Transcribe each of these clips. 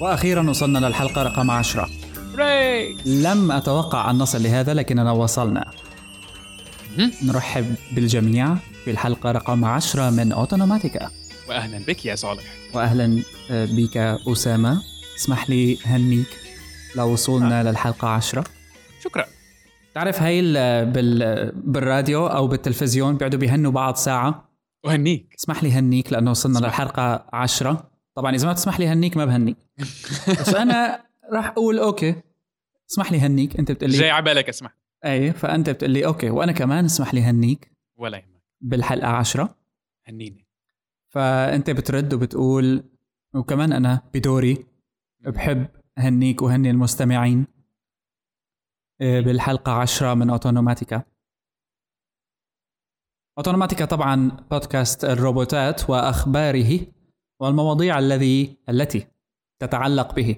وأخيرا وصلنا للحلقة رقم 10 راي لم أتوقع أن نصل لهذا لكننا وصلنا. نرحب بالجميع في الحلقة رقم 10 من اوتوماتيكا واهلا بك يا صالح. واهلا آه، بك أسامة. اسمح لي هنيك لوصولنا للحلقة 10 شكرا. تعرف هاي ال- بال بالراديو أو بالتلفزيون بيقعدوا بيهنوا بعض ساعة؟ وهنيك اسمح لي هنيك لأنه وصلنا اسمح. للحلقة 10 طبعا إذا ما تسمح لي هنيك ما بهنيك. بس أنا راح أقول okay. اسمح لي هنيك أنت بتقول جاي لي على بالك اسمع. أي فأنت بتقول لي okay. وأنا كمان اسمح لي هنيك ولا يهمك. بالحلقة 10 هنيني. فأنت بترد وبتقول وكمان أنا بدوري بحب هنيك وهني المستمعين آه، بالحلقة عشرة من أوتونوماتيكا. أوتونوماتيكا طبعا بودكاست الروبوتات وأخباره والمواضيع الذي التي تتعلق به.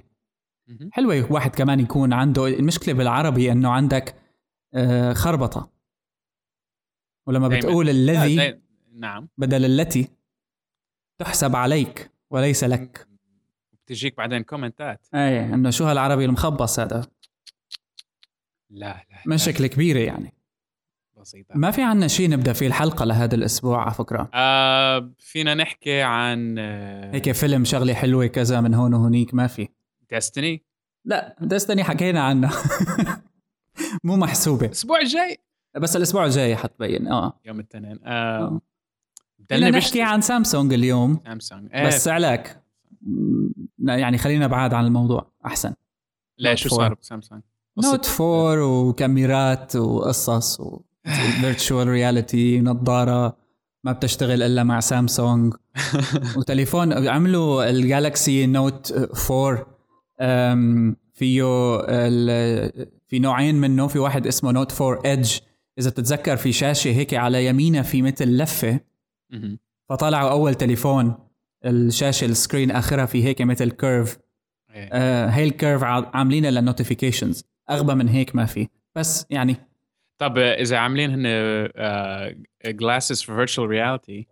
حلوة واحد كمان يكون عنده المشكلة بالعربي أنه عندك آه، خربطة. ولما دايماً. بتقول لا، الذي نعم. بدل التي تحسب عليك وليس لك. بتجيك بعدين كومنتات. إيه إنه شو هالعربي المخبص هذا؟ لا لا. مشكلة كبيرة يعني. لا، بسيطة. ما في عنا شيء نبدأ فيه الحلقة لهذا الأسبوع؟ على فكرة. آه فينا نحكي عن آه هيك فيلم شغلة حلوة كذا من هون وهنيك ما في. ديستني لا دستني حكينا عنها مو محسوبة. الأسبوع الجاي؟ بس الأسبوع الجاي حتبين آه. يوم الاثنين. آه بدنا بدنا نحكي عن سامسونج اليوم. سامسونج إيه، بس علاك م، يعني خلينا بعاد عن الموضوع. أحسن. لا شو صار 4. بسامسونج نوت 4 وكاميرات وقصص و virtual reality نظارة ما بتشتغل إلا مع سامسونج وتليفون عملوا الجالكسي نوت 4 أم، فيه في نوعين منه في واحد اسمه نوت 4 Edge إذا بتتذكر في شاشة هيك على يمينها في مثل لفة. فطلعوا أول تليفون الشاشة ال screen آخرها في هيك مثل curve إيه. آه هي ال curve عاملينها لل notifications أغبى من هيك ما في. بس يعني طب إذا عاملين هن glasses for virtual reality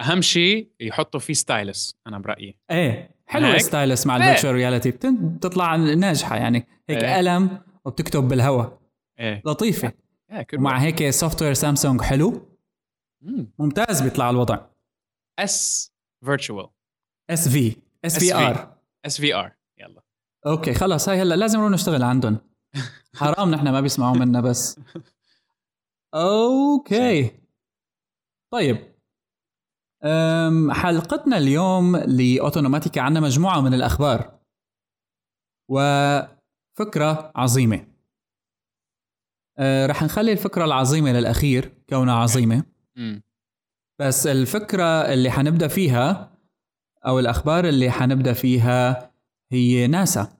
أهم شيء يحطوا فيه stylus أنا برأيي. إيه حلو؟ ال stylus مع إيه. ال virtual reality بتطلع ناجحة يعني. هيك إيه. قلم وبتكتب بالهواء إيه. لطيفة. good ومع هيك software سامسونج حلو ممتاز بيطلع الوضع. S virtual S V S V R S V R يلا. okay خلص. هاي هلأ لازم نروح نشتغل عندهم. حرام نحن ما بيسمعوا منا بس. okay. طيب. حلقتنا اليوم لأوتونوماتيكا عندنا مجموعة من الأخبار. وفكرة عظيمة. أه رح نخلي الفكرة العظيمة للأخير كونها عظيمة. بس الفكرة اللي حنبدأ فيها أو الأخبار اللي حنبدأ فيها هي ناسا.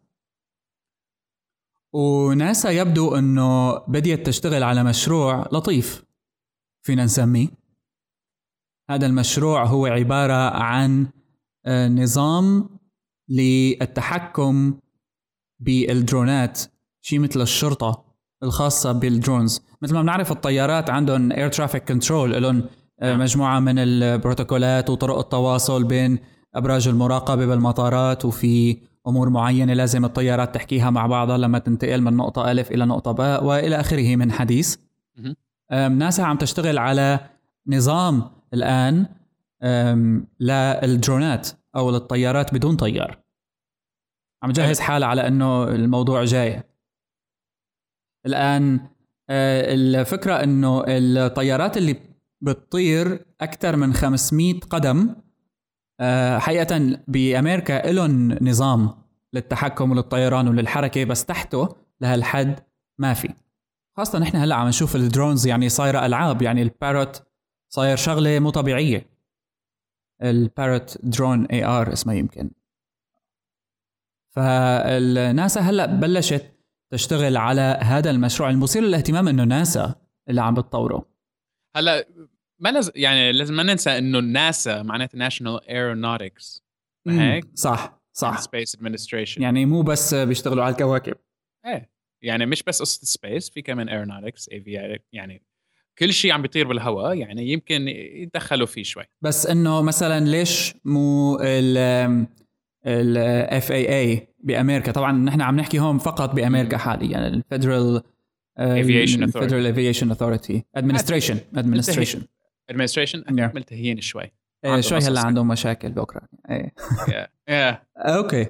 وناسا يبدو أنه بديت تشتغل على مشروع لطيف. فينا نسميه. هذا المشروع هو عبارة عن آه، نظام للتحكم بالدرونات شيء مثل الشرطة الخاصة بال drones. مثل ما بنعرف الطيارات عندهم air traffic control لهم. مجموعة من البروتوكولات وطرق التواصل بين أبراج المراقبة بالمطارات وفي أمور معينة لازم الطيارات تحكيها مع بعضها لما تنتقل من نقطة ألف إلى نقطة باء وإلى آخره من حديث. ناسا عم تشتغل على نظام الآن أم، للدرونات أو للطيارات بدون طيار. عم جهز حالها على أنه الموضوع جاي. الآن آه، الفكرة أنه الطيارات اللي بتطير أكثر من 500 قدم آه، حقيقة بأمريكا لهم نظام للتحكم وللطيران وللحركة بس تحته لهالحد ما في. خاصة نحن هلأ عم نشوف ال drones يعني صايرة ألعاب يعني ال Parrot صاير شغلة مو طبيعية. ال Parrot drone AR اسمها يمكن. فالناسا هلأ بلشت تشتغل على هذا المشروع المثير للاهتمام إنه ناسا اللي عم بتطوره. هلأ ما لازم يعني لازم ما ننسى إنه ناسا معناتها National Aeronautics هيك؟ صح صح. Space Administration يعني مو بس بيشتغلوا على الكواكب. إيه يعني مش بس قصة space في كمان aeronautics يعني كل شيء عم بيطير بالهواء يعني يمكن يتدخلوا فيه شوي. بس إنه مثلا ليش مو ال ال FAA بأمريكا؟ طبعا نحن عم نحكي هون فقط بأمريكا حاليا ال Federal Aviation Authority. Federal Aviation Authority Administration Administration Administration Yeah. ملتهيين شوي. إيه، شوي هلأ. عندهم مشاكل باوكرانيا إيه. okay.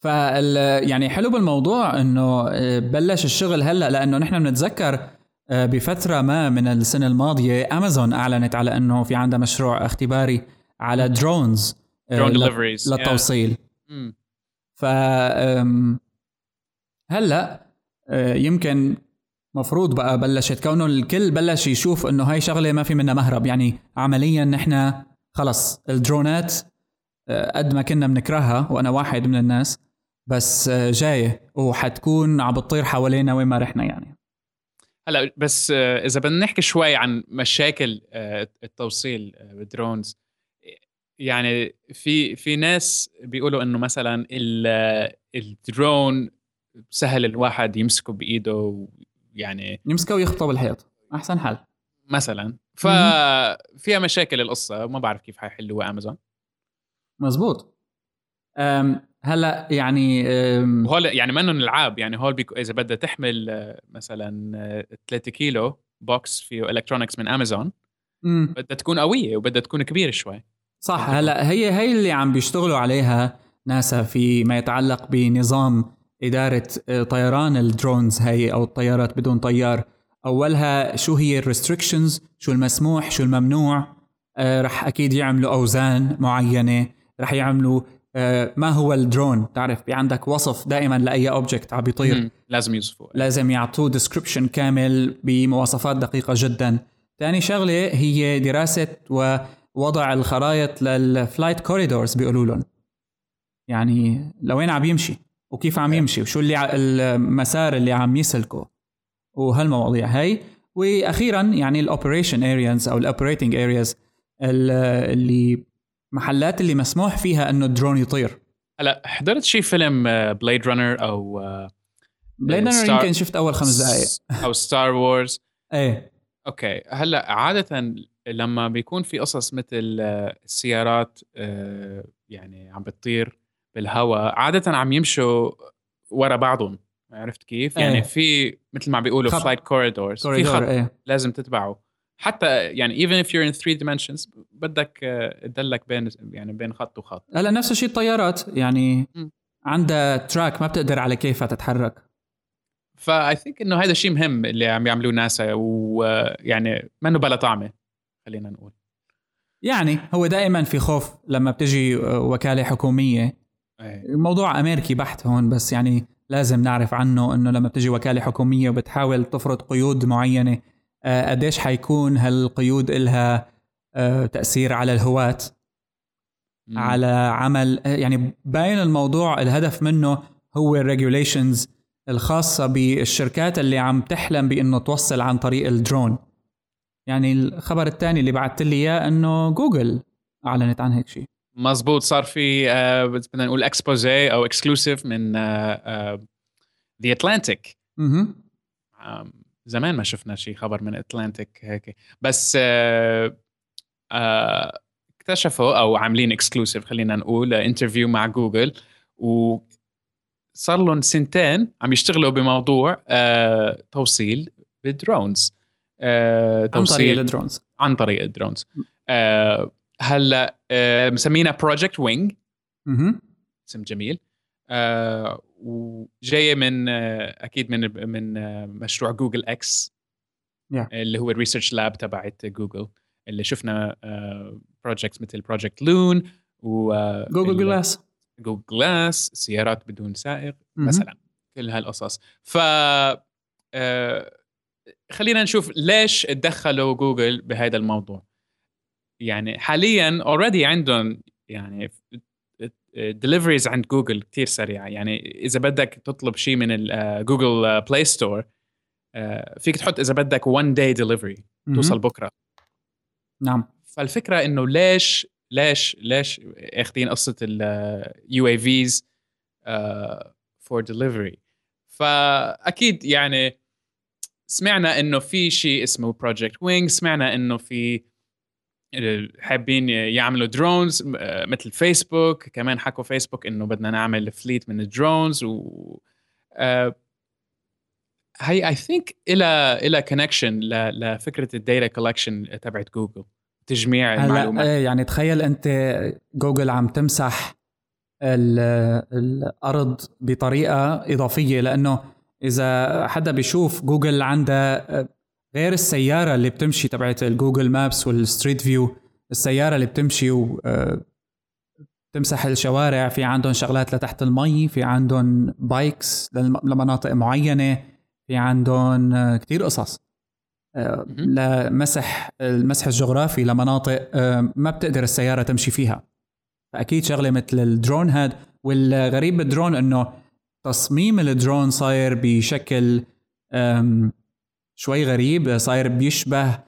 فال يعني حلو بالموضوع إنه آه، بلش الشغل هلأ لأنه نحن بنتذكر آه، بفترة ما من السنة الماضية امازون أعلنت على إنه في عندها مشروع اختباري على drones drone deliveries للتوصيل. ف أم، هلأ آه، يمكن مفروض بقى بلشت. كونه الكل بلش يشوف إنه هاي شغلة ما في منها مهرب. يعني عمليا نحن خلص ال drones ات آه، قد ما كنا بنكرهها وأنا واحد من الناس بس آه، جاية وحتكون عم بتطير حوالينا وين ما رحنا يعني. هلا بس آه، إذا بدنا نحكي شوي عن مشاكل التوصيل بال drones يعني في في ناس بيقولوا إنه مثلا ال- الدرون سهل الواحد يمسكه بإيده يعني يمسكه ويخبطه بالحيط أحسن حل. مثلا. ففيها مشاكل القصة ما بعرف كيف حيحلوها امازون مزبوط أم، هلأ يعني أم، وهول يعني منهم العاب يعني هول بيكو إذا بدها تحمل آه، مثلا آه، 3 كيلو box فيه electronics من امازون. بدها تكون قوية وبدها تكون كبيرة شوي. صح. هلأ هي هي اللي عم بيشتغلوا عليها ناسا في ما يتعلق بنظام إدارة آه، طيران ال drones هي أو الطيارات بدون طيار. أولها شو هي ال restrictions شو المسموح؟ شو الممنوع؟ آه، رح أكيد يعملوا أوزان معينة. رح يعملوا آه، ما هو الدرون؟ تعرف في عندك وصف دائما لأي object عم بيطير. لازم يوصفوا لازم يعطوه description كامل بمواصفات دقيقة جدا. ثاني شغلة هي دراسة ووضع الخرائط لل flight corridors بيقولوا لهم. يعني لوين عم يمشي؟ وكيف عم يمشي وشو اللي المسار اللي عم يسلكه وهالمواضيع هي وأخيرا يعني ال operation areas أو ال operating areas اللي محلات اللي مسموح فيها إنه الدرون يطير. هلا حضرت شي فيلم Blade Runner أو آه، Blade Star- Runner يمكن شفت أول خمس دقائق أو Star Wars إيه. okay. هلا عادة لما بيكون في قصص مثل آه، السيارات آه، يعني عم بتطير بالهواء عاده عم يمشوا ورا بعضهم عرفت كيف؟ يعني إيه. في مثل ما بيقولوا خط. flight corridors في خط إيه لازم تتبعه حتى يعني even if you're in three dimensions بدك تضلك بين يعني بين خط وخط هلأ نفس الشيء الطيارات يعني. عندها track ما بتقدر على كيفها تتحرك ف I think إنه هذا شيء مهم اللي عم يعملوه ناسا ويعني منه بلا طعمة خلينا نقول يعني هو دائما في خوف لما بتجي وكالة حكومية إيه. موضوع أمريكي بحت هون بس يعني لازم نعرف عنه إنه لما بتجي وكالة حكومية وبتحاول تفرض قيود معينة آه، قديش حيكون هالقيود إلها آه، تأثير على الهواة. على عمل يعني باين الموضوع الهدف منه هو ال regulations الخاصة بالشركات اللي عم تحلم بإنه توصل عن طريق الدرون يعني الخبر الثاني اللي بعثت لي إياه إنه جوجل أعلنت عن هيك شيء مزبوط صار في آه، بدنا نقول exposé أو exclusive من The Atlantic أها زمان ما شفنا شيء خبر من Atlantic هيك. بس آه، آه، اكتشفوا أو عاملين exclusive خلينا نقول interview مع جوجل وصار لهم سنتين عم يشتغلوا بموضوع آه، توصيل بال drones آه، عن طريق توصيل ال drones. عن طريق ال drones. آه، هلا آه، مسمينها Project Wing اسم جميل. آه وجاية من آه أكيد من من آه مشروع Google X Yeah. اللي هو ال research lab تبعت جوجل اللي شفنا projects مثل Project Loon و آه، Google Glass Google Glass سيارات بدون سائق مثلا كل هالقصص. ف آه، خلينا نشوف ليش تدخلوا جوجل بهذا الموضوع. يعني حاليا already عندهم يعني deliveries عند جوجل كتير سريعة. يعني إذا بدك تطلب شيء من Google Play Store فيك تحط إذا بدك 1 day delivery توصل بكرة. نعم. فالفكرة إنه ليش ليش ليش أخذين قصة ال UAVs for delivery فأكيد يعني سمعنا إنه في شيء اسمه Project Wing سمعنا إنه في حابين يعملوا drones مثل فيسبوك كمان حكوا فيسبوك إنه بدنا نعمل fleet من ال drones و هي I think إلها إلها connection لفكرة ال data collection تبعت جوجل تجميع المعلومات. يعني تخيل أنت جوجل عم تمسح الأرض بطريقة إضافية لأنه إذا حدا بيشوف جوجل عندها غير السيارة اللي بتمشي تبعت ال Google Maps وال Street View السيارة اللي بتمشي و تمسح الشوارع في عندهم شغلات لتحت المي في عندهم bikes لمناطق معينة في عندهم آه، كتير قصص. آه، لمسح المسح الجغرافي لمناطق آه، ما بتقدر السيارة تمشي فيها. فأكيد شغلة مثل الدرون هاد والغريب بالدرون أنه تصميم الدرون صاير بشكل شوي غريب صاير بيشبه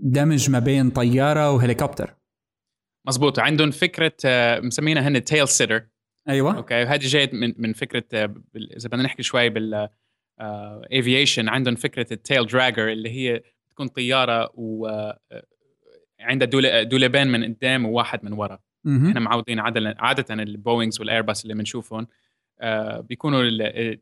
دمج ما بين طيارة وهليكوبتر. مزبوط. عندهم فكرة مسمينها هن tail sitter أيوه. أوكي. هذه جاية من من فكرة إذا بدنا نحكي شوي بال aviation آه، عندهم فكرة ال tail dragger اللي هي تكون طيارة و آه، عندها دولبين من قدام وواحد من ورا. إحنا معودين عاده عاده البوينغز والايرباس اللي بنشوفهم آه، بيكونوا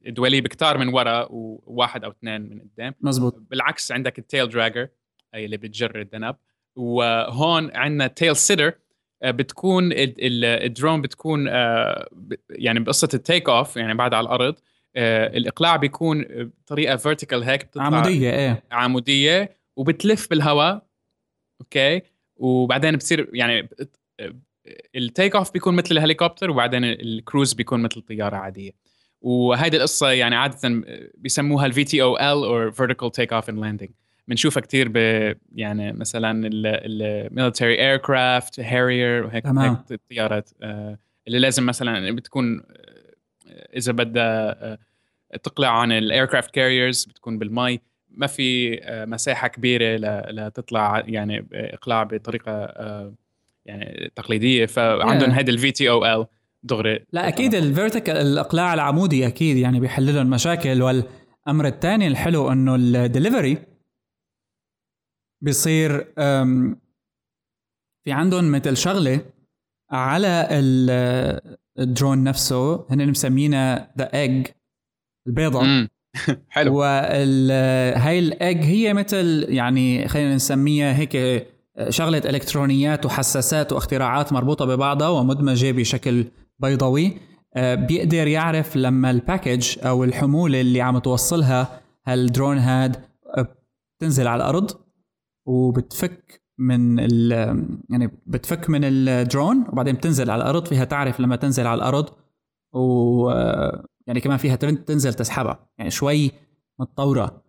الدوليب كتار من ورا وواحد أو اثنين من قدام. مزبوط بالعكس عندك ال tail dragger إيه اللي بتجر الذنب. وهون عندنا tail sitter بتكون الدرون بتكون يعني بقصة ال take off يعني بعد على الأرض آه، الإقلاع بيكون بطريقة vertical هيك بتطلع عمودية إيه. عمودية وبتلف بالهواء أوكي؟ وبعدين بتصير يعني ال take off بيكون مثل الهليكوبتر وبعدين الكروز بيكون مثل طيارة عادية. وهيدي القصة يعني عادة بيسموها ال VTOL أو vertical take off and landing بنشوفها كثير ب يعني مثلا ال military aircraft Harrier وهيك. هيك الطيارات آه، اللي لازم مثلا بتكون إذا بدها آه، تقلع عن ال aircraft carriers بتكون بالمي. ما في آه، مساحة كبيرة لتطلع يعني إقلاع بطريقة آه، يعني تقليدية فعندهم هيدا ال VTOL دغري. لا أكيد ال vertical الأقلاع العمودي أكيد يعني بيحل لهم مشاكل. والأمر الثاني الحلو إنه الدليفري بيصير في عندهم مثل شغلة على الدرون نفسه هن مسمينه the egg البيضة. حلو. وهاي الايج هي مثل يعني خلينا نسميها هيك شغلة إلكترونيات وحساسات واختراعات مربوطة ببعضها ومدمجة بشكل بيضوي. آه، بيقدر يعرف لما ال package أو الحمولة اللي عم توصلها هالدرون هاد آه، بتنزل على الأرض وبتفك من ال يعني بتفك من الدرون وبعدين بتنزل على الأرض. فيها تعرف لما تنزل على الأرض و يعني كمان فيها تنزل تسحبها. يعني شوي متطورة.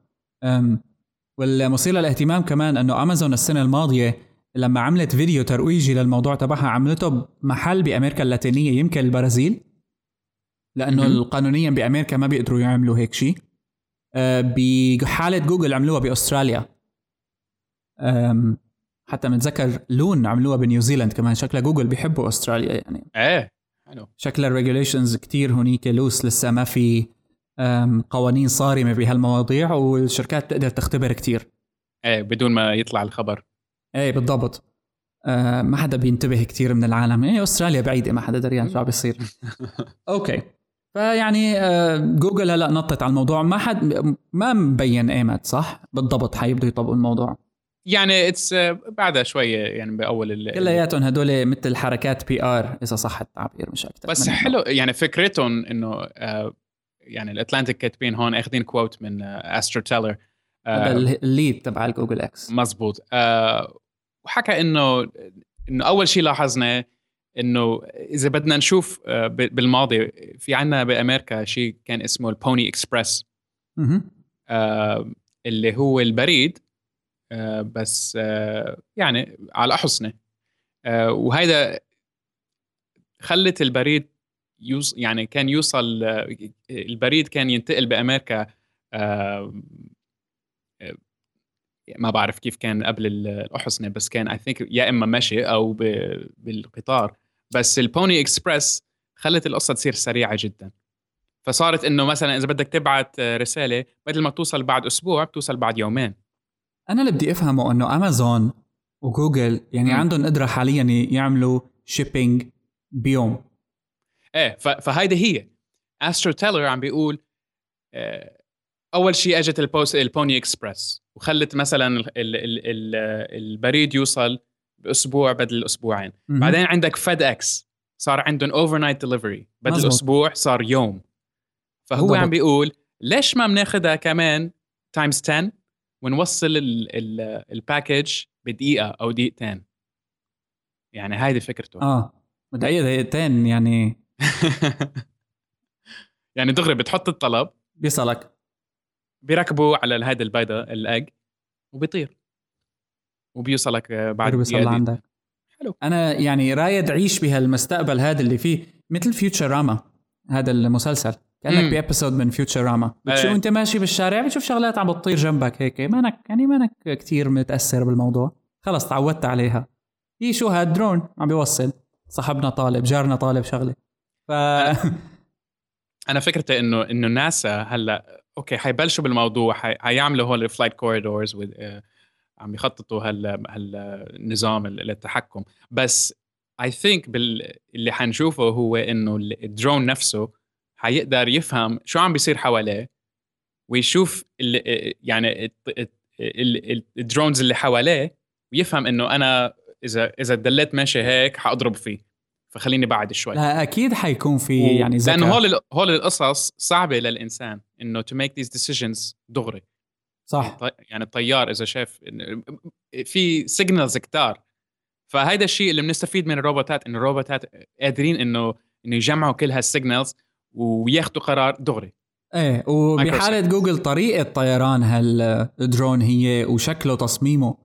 والمثير للاهتمام كمان أنه أمازون السنة الماضية لما عملت فيديو ترويجي للموضوع تبعها عملته بمحل بأمريكا اللاتينية يمكن البرازيل. لأنه قانونيا بأمريكا ما بيقدروا يعملوا هيك شيء. أه، بحالة جوجل عملوها بأستراليا. حتى متذكر لو عملوها بنيوزيلاند كمان. شكلها جوجل بيحبوا أستراليا يعني. إيه. حلو شكلها ال regulations كتير هونيك loose لسه ما في قوانين صارمة بهالمواضيع والشركات بتقدر تختبر كتير. إيه بدون ما يطلع الخبر. إيه بالضبط. آه ما حدا بينتبه كتير من العالم. إيه أستراليا بعيدة ما حدا دريان شو عم بيصير. أوكي. فيعني آه جوجل هلأ نطت على الموضوع. ما حد ما مبين إيمت صح؟ بالضبط حيبدوا يطبقوا الموضوع. يعني it's بعدها شوية يعني بأول كلياتهم هدول مثل حركات PR إذا صح التعبير مش أكثر بس حلو يعني فكرتهم إنه uh, يعني الأتلانتيك كاتبين هون أخذين quote من استرو تيلر ال lead تبع الجوجل إكس مزبوط. uh, وحكى إنه إنه أول شيء لاحظنا إنه إذا بدنا نشوف uh, بالماضي في عنا بأمريكا شيء كان اسمه البوني اكسبرس اللي هو البريد آه، بس آه، يعني على حسنه. آه، وهذا خلت البريد يوص يعني كان يوصل البريد كان ينتقل بأمريكا ما بعرف كيف كان قبل الأحصنة بس كان I think يا إما مشي أو بالقطار. بس البوني اكسبرس خلت القصة تصير سريعة جدا. فصارت إنه مثلا إذا بدك تبعت رسالة بدل ما توصل بعد أسبوع بتوصل بعد يومين. أنا اللي بدي أفهمه إنه امازون وجوجل يعني م. عندهم قدرة حاليا يعملوا shipping بيوم. إيه فهيدي هي. استرو تيلر عم بيقول آه، أول شيء أجت ال post البوني اكسبرس وخلت مثلا ال ال ال البريد يوصل بأسبوع بدل أسبوعين. بعدين عندك فيد إكس صار عندهم overnight delivery بدل مزبوط. أسبوع صار يوم. فهو بالضبط. عم بيقول ليش ما بناخذها كمان times 10 ونوصل ال package بدقيقة أو دقيقتين؟ يعني هذه فكرته. آه. دقيقتين يعني يعني دغري بتحط الطلب بيصلك. بيركبوا على هذا البيضة الاج وبيطير. وبيوصلك بعد بيوصل عندك. حلو. أنا يعني رايد اعيش بهالمستقبل هذا اللي فيه مثل فيوتشراما هذا المسلسل. كأنك ب episode من فيوتشراما بتشوف إيه. انت ماشي بالشارع بتشوف شغلات عم بتطير جنبك هيك. مانك يعني مانك كثير متأثر بالموضوع. خلص تعودت عليها. هي شو هاد درون عم بيوصل. صاحبنا طالب جارنا طالب شغلة. ف أنا فكرتي انه إنه ناسا هلأ أوكي حيبلشوا بالموضوع حيعملوا هول ال flight corridors عم يخططوا هال هالنظام للتحكم بس I think بال... اللي حنشوفه هو إنه الدرون نفسه حيقدر يفهم شو عم بيصير حواليه ويشوف اللي يعني ال drones اللي حواليه ويفهم إنه أنا اذا إذا دليت ماشي هيك حاضرب فيه. فخليني بعد شوي. لا أكيد حيكون في و... يعني ذكاء. لأنه هول هول القصص صعبة للإنسان إنه to make this decisions دغري. صح. يعني الطيار إذا شاف في signals كتار. فهيدا الشيء اللي بنستفيد من الروبوتات إنه الروبوتات قادرين إنه إنه يجمعوا كل هال signals وياخذوا قرار دغري. إيه وبحالة جوجل طريقة طيران هالدرون هي وشكله تصميمه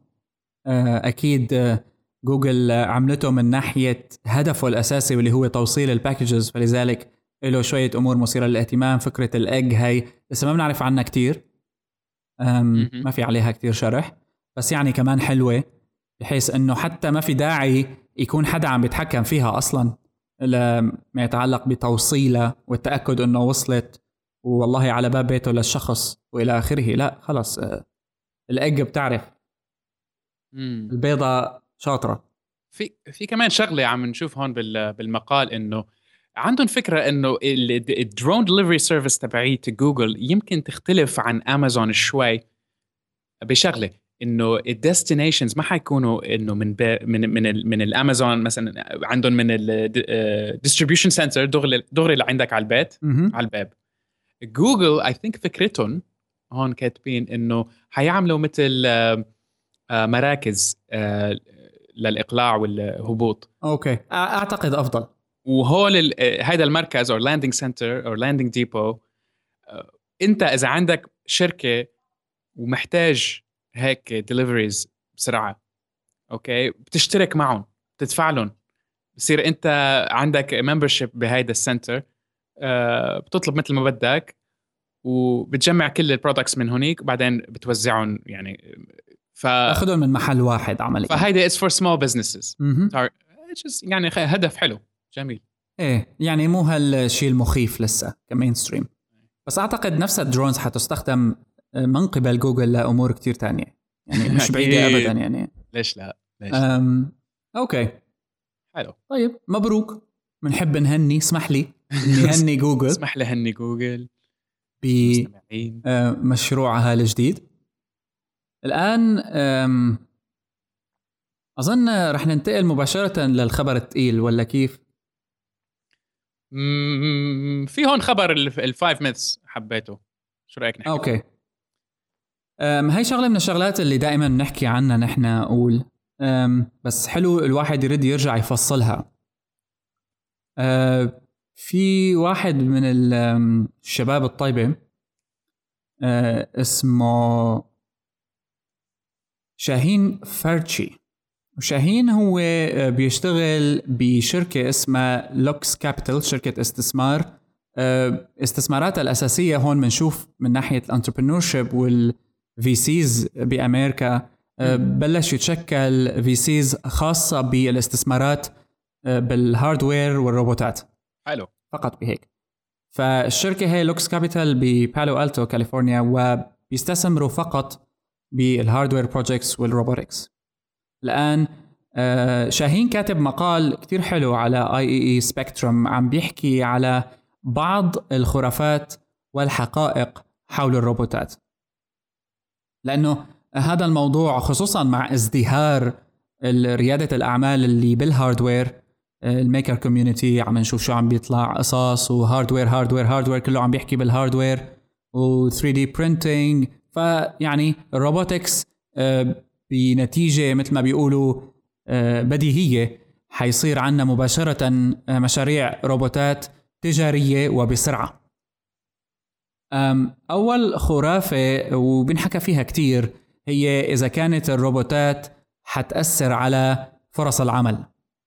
آه، أكيد جوجل عملته من ناحية هدفه الأساسي واللي هو توصيل ال packages فلذلك له شوية أمور مثيرة للاهتمام فكرة الاج هي لسه ما بنعرف عنها كثير ما في عليها كثير شرح. بس يعني كمان حلوة بحيث إنه حتى ما في داعي يكون حدا عم بيتحكم فيها أصلا لما يتعلق بتوصيلها والتأكد إنه وصلت والله على باب بيته للشخص وإلى آخره. لا خلص آه، الاج بتعرف. البيضة شاطرة. في في كمان شغلة عم نشوف هون بالمقال إنه عندهم فكرة إنه ال drone delivery service تبعيت جوجل يمكن تختلف عن امازون شوي بشغلة. إنه ال destinations ما حيكونوا إنه من من من من الامازون مثلا عندهم من ال distribution center دغري دغري لعندك على البيت على الباب. جوجل I think فكرتهم هون كاتبين إنه حيعملوا مثل آه، مراكز آه، للإقلاع والهبوط. okay. أعتقد أفضل. وهول هذا المركز أو landing center أو landing depot أنت إذا عندك شركة ومحتاج هيك deliveries بسرعة okay؟ بتشترك معهم بتدفع لهم. بصير أنت عندك membership بهيدا ال center بتطلب مثل ما بدك وبتجمع كل ال products من هونيك وبعدين بتوزعهم يعني ف آخذهم من محل واحد عمليا. فهيدا it's for small businesses يعني هدف حلو. جميل. إيه يعني مو هالشيء المخيف لسه كمين stream بس أعتقد نفس ال drones حتستخدم من قبل جوجل لأمور كتير تانية. يعني مش بعيدة ابدا يعني. ليش لا؟ ليش؟ أم... okay. حلو. طيب مبروك. بنحب نهني اسمح لي. نهني جوجل. اسمح لي هني جوجل. بمشروعها الجديد. الآن أظن رح ننتقل مباشرة للخبر الثقيل ولا كيف؟ في هون خبر ال five myths حبيته. شو رأيك نحكي؟ okay. هاي شغلة من الشغلات اللي دائما نحكي عنها نحن أقول. بس حلو الواحد يرد يرجع يفصلها. أه، في واحد من الشباب الطيبة أه، اسمه شاهين فرتشي وشاهين هو آه، بيشتغل بشركة اسمها لوكس كابيتال شركة استثمار. آه، استثماراتها الأساسية هون بنشوف من ناحية ال entrepreneur وال VCs بأمريكا. آه، بلش يتشكل VCs خاصة بالاستثمارات بال hardware والروبوتات. حلو. فقط بهيك. فالشركة هي لوكس كابيتال ببالو ألتو كاليفورنيا وبيستثمروا فقط بال hardware projects وال robotics الآن آه، شاهين كاتب مقال كتير حلو على IEEE Spectrum عم بيحكي على بعض الخرافات والحقائق حول الروبوتات. لأنه هذا الموضوع خصوصا مع ازدهار ريادة الأعمال اللي بال hardware ال maker community عم نشوف شو عم بيطلع قصص و hardware hardware hardware كله عم بيحكي بال hardware و3D printing فيعني ال robotics آه، بنتيجة مثل ما بيقولوا آه، بديهية. حيصير عندنا مباشرة آه، مشاريع روبوتات تجارية وبسرعة. أول خرافة وبنحكى فيها كتير هي إذا كانت الروبوتات حتأثر على فرص العمل.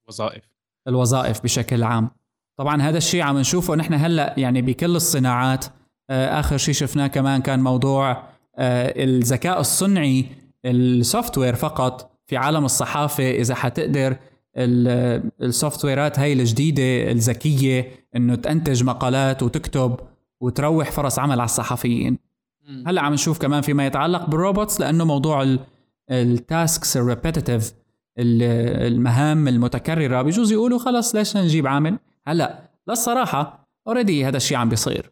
وظائف. الوظائف بشكل عام. طبعا هذا الشيء عم نشوفه. نحن هلأ يعني بكل الصناعات آخر شيء شفناه كمان كان موضوع الذكاء الصنعي ال software فقط في عالم الصحافة. إذا حتقدر ال software ات هاي الجديدة الذكية إنه تنتج مقالات وتكتب وتروح فرص عمل على الصحفيين. هلأ عم نشوف كمان فيما يتعلق بال robots لأنه موضوع ال tasks ال repetitive المهام المتكررة. بجوز يقولوا خلص ليش نجيب عامل؟ هلأ للصراحة already هذا الشيء عم بيصير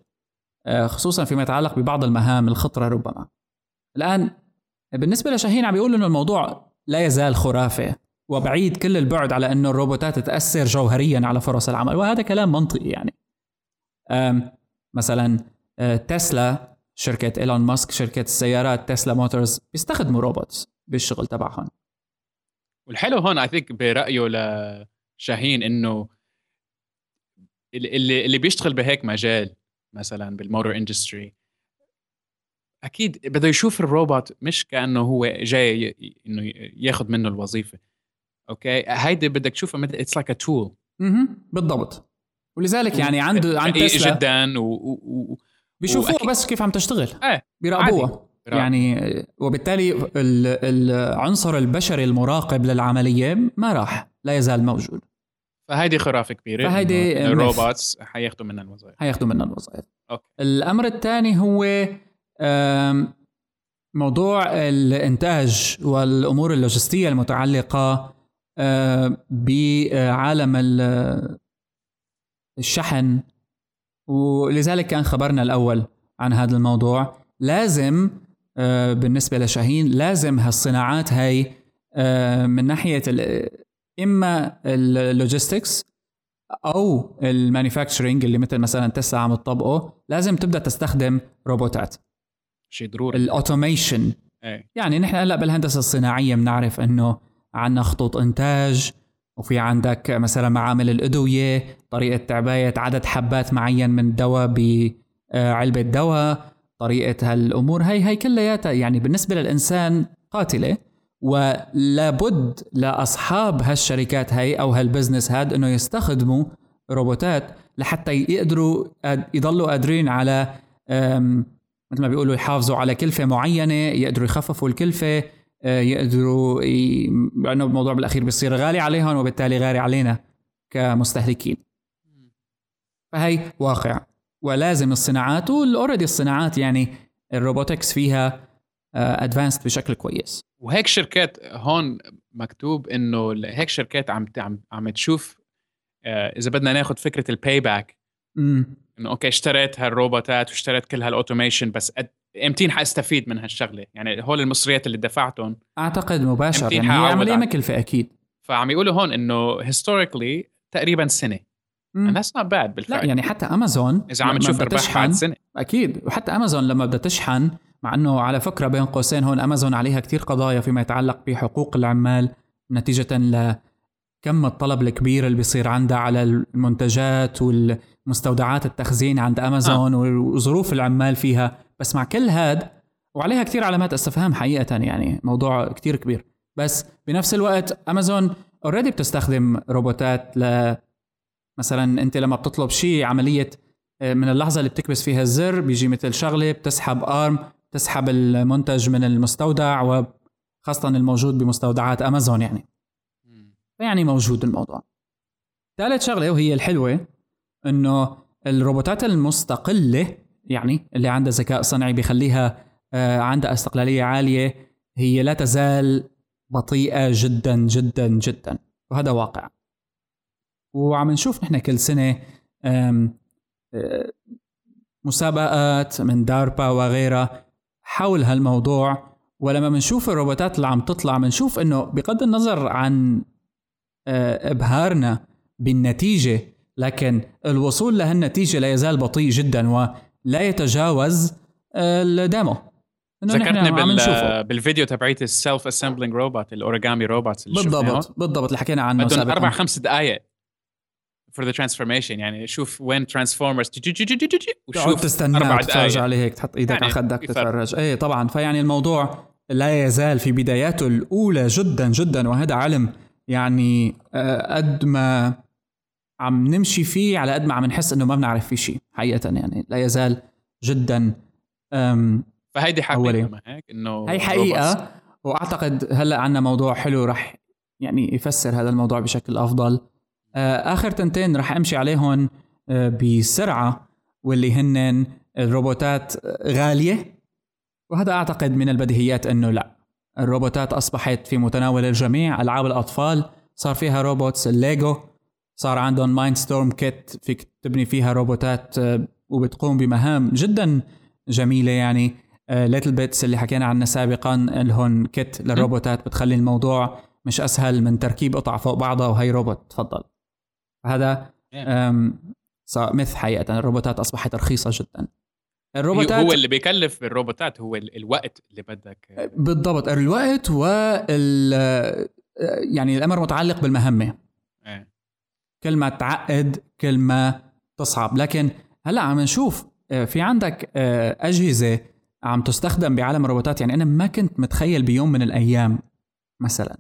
آه، خصوصا فيما يتعلق ببعض المهام الخطرة ربما. الآن بالنسبة لشاهين عم بيقول إنه الموضوع لا يزال خرافه وبعيد كل البعد على إنه الروبوتات تاثر جوهريا على فرص العمل وهذا كلام منطقي يعني. مثلا آه، تسلا شركة إيلون ماسك شركة السيارات تسلا موتورز بيستخدموا robots بالشغل تبعهم. والحلو هون I think برأيه لشاهين إنه اللي اللي بيشتغل بهيك مجال مثلا بال motor industry أكيد بده يشوف الروبوت مش كأنه هو جاي إنه ياخذ منه الوظيفة. okay؟ هيدي بدك تشوفها مثل it's like a tool بالضبط. ولذلك يعني عنده عند تسلا جدا و, و... بيشوفوها بس كيف عم تشتغل. إيه بيراقبوها. يعني وبالتالي العنصر البشري المراقب للعملية ما راح لا يزال موجود. فهيدي خرافة كبيرة فهيدي ال robots حياخذوا منها الوظائف. حياخذوا منها الوظائف. okay. الأمر الثاني هو موضوع الانتاج والأمور اللوجستية المتعلقة بعالم الشحن. ولذلك كان خبرنا الأول عن هذا الموضوع. لازم آه، بالنسبة لشاهين لازم هالصناعات هاي آه، من ناحية إما ال logistics أو ال manufacturing اللي مثل مثلا تسلا عم تطبقه لازم تبدأ تستخدم روبوتات. شيء ضروري. ال automation. إيه. يعني نحن هلأ بالهندسة الصناعية بنعرف إنه عندنا خطوط إنتاج وفي عندك مثلا معامل الأدوية طريقة تعباية عدد حبات معين من دواء بعلبة دواء طريقة هالأمور. هي هي كلياتها يعني بالنسبة للإنسان قاتلة ولابد لأصحاب هالشركات هي أو هالبزنس هاد إنه يستخدموا روبوتات لحتى يقدروا يضلوا قادرين على مثل ما بيقولوا يحافظوا على كلفة معينة يقدروا يخففوا الكلفة آه، يقدروا ي... لأنه الموضوع بالأخير بيصير غالي عليهم وبالتالي غالي علينا كمستهلكين. فهي واقع. ولازم الصناعات وال already الصناعات يعني ال robotics فيها advanced آه، بشكل كويس. وهيك شركات هون مكتوب إنه هيك شركات عم عم عم تشوف آه، إذا بدنا ناخذ فكرة ال payback إنه okay اشتريت هالروبوتات واشتريت كل هال automation بس قد امتين حأستفيد من هالشغلة. يعني هول المصريات اللي دفعتهم. أعتقد مباشرة يعني هي عملية مكلفة أكيد. فعم يقولوا هون إنه historically تقريبا سنة. and that's not bad بالفعل. لا يعني حتى امازون إذا عم تشوف أرباح بعد سنة. أكيد. وحتى امازون لما بدها تشحن مع إنه على فكرة بين قوسين هون امازون عليها كتير قضايا فيما يتعلق بحقوق العمال نتيجة لكم الطلب الكبير اللي بيصير عندها على المنتجات والمستودعات التخزين عند أمازون آه. وظروف العمال فيها. بس مع كل هاد وعليها كتير علامات استفهام حقيقة يعني موضوع كتير كبير. بس بنفس الوقت أمازون اوريدي بتستخدم روبوتات ل مثلا أنت لما بتطلب شيء عملية آه، من اللحظة اللي بتكبس فيها الزر بيجي مثل شغلة بتسحب أرم تسحب المنتج من المستودع وخاصة الموجود بمستودعات أمازون يعني. يعني موجود الموضوع. ثالث شغلة وهي الحلوة إنه الروبوتات المستقلة يعني اللي عندها ذكاء صنعي بيخليها آه، عندها استقلالية عالية هي لا تزال بطيئة جدا جدا جدا. وهذا واقع. وعم نشوف نحن كل سنة آه، مسابقات من داربا وغيرها حول هالموضوع. ولما بنشوف الروبوتات اللي عم تطلع بنشوف إنه بغض النظر عن آه، إبهارنا بالنتيجة لكن الوصول لهالنتيجه لا يزال بطيء جدا ولا يتجاوز ال demo. ذكرتني بال... بالفيديو تبعيت ال self assembling robot ال origami robot اللي بالضبط بالضبط اللي حكينا عنه بدهم أربع خمس دقائق for the transformation يعني شوف وين ترانسفورمرز وشوف تستنى تتفرج عليه هيك تحط إيدك يعني على خدك تتفرج. إيه طبعا. فيعني الموضوع لا يزال في بداياته الأولى جدا جدا وهذا علم يعني آه، قد ما عم نمشي فيه على قد ما عم نحس إنه ما بنعرف فيه شيء حقيقة يعني لا يزال جدا فهيدي حقيقة هيك؟ إنه هي حقيقة وأعتقد هلأ عندنا موضوع حلو رح يعني يفسر هذا الموضوع بشكل أفضل. آه، آخر تنتين رح أمشي عليهم آه، بسرعة واللي هن الروبوتات غالية وهذا أعتقد من البديهيات إنه لا. الروبوتات أصبحت في متناول الجميع ألعاب الأطفال صار فيها robots الليجو صار عندهم Mindstorm kit فيك تبني فيها روبوتات آه، وبتقوم بمهام جدا جميلة يعني. littleBits اللي حكينا عنها سابقا لهم kit للروبوتات بتخلي الموضوع مش أسهل من تركيب قطع فوق بعضها وهي روبوت. تفضل. هذا مث حقيقة. الروبوتات أصبحت رخيصة جدا. الروبوتات هو اللي بيكلف الروبوتات هو الوقت اللي بدك. بالضبط. الوقت وال يعني الأمر متعلق بالمهمة. كل ما تعقد كل ما تصعب. لكن هلا عم نشوف آه، في عندك آه، أجهزة عم تستخدم بعالم الروبوتات. يعني أنا ما كنت متخيل بيوم من الأيام مثلا.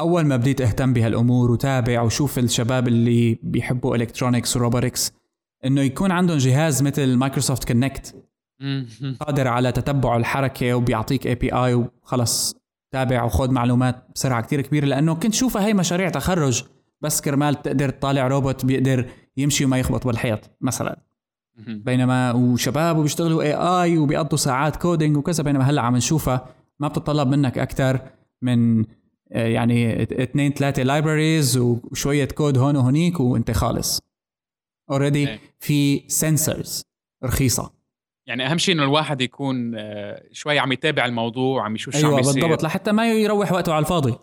أول ما بديت أهتم بهالأمور وتابع وشوف الشباب اللي بيحبوا electronics و robotics إنه يكون عندهم جهاز مثل Microsoft Kinect قادر على تتبع الحركة وبيعطيك API وخلص تابع وخذ معلومات بسرعة كتير كبيرة. لأنه كنت شوفها هي مشاريع تخرج. بس كرمال تقدر تطالع روبوت بيقدر يمشي وما يخبط بالحيط مثلا. بينما وشباب وبيشتغلوا AI وبيقضوا ساعات coding وكذا بينما هلأ عم نشوفها ما بتطلب منك أكثر من آه، يعني اثنين ثلاثة libraries وشوية كود هون وهنيك وانت خالص. already. في sensors رخيصة. يعني أهم شيء إنه الواحد يكون آه، شوي عم يتابع الموضوع عم يشوف شو أيوة عم بيصير. بالضبط لحتى ما يروح وقته على الفاضي.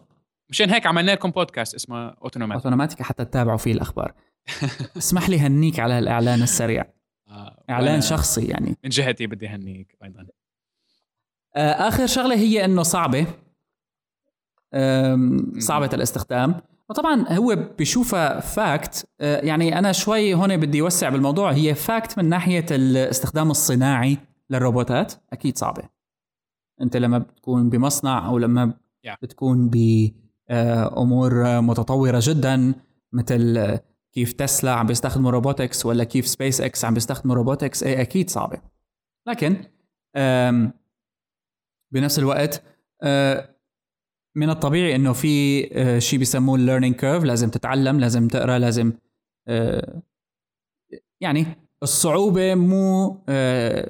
مشان هيك عملنا لكم بودكاست اسمه اوتوماتيك اوتوماتيك حتى تتابعوا فيه الأخبار. اسمح لي هنيك على الإعلان السريع. آه إعلان شخصي يعني. من جهتي بدي هنيك أيضا. آه آخر شغلة هي إنه صعبة. صعبة الاستخدام. وطبعا هو بيشوفها fact آه، يعني أنا شوي هون بدي اوسع بالموضوع. هي fact من ناحية الاستخدام الصناعي للروبوتات. أكيد صعبة. أنت لما بتكون بمصنع أو لما بتكون بامور آه، متطورة جدا مثل كيف تسلا عم بيستخدموا robotics ولا كيف سبيس إكس عم بيستخدموا robotics إيه أكيد صعبة. لكن بنفس الوقت آه، من الطبيعي إنه في آه، شيء بيسموه ال learning curve لازم تتعلم لازم تقرأ لازم آه، يعني الصعوبة مو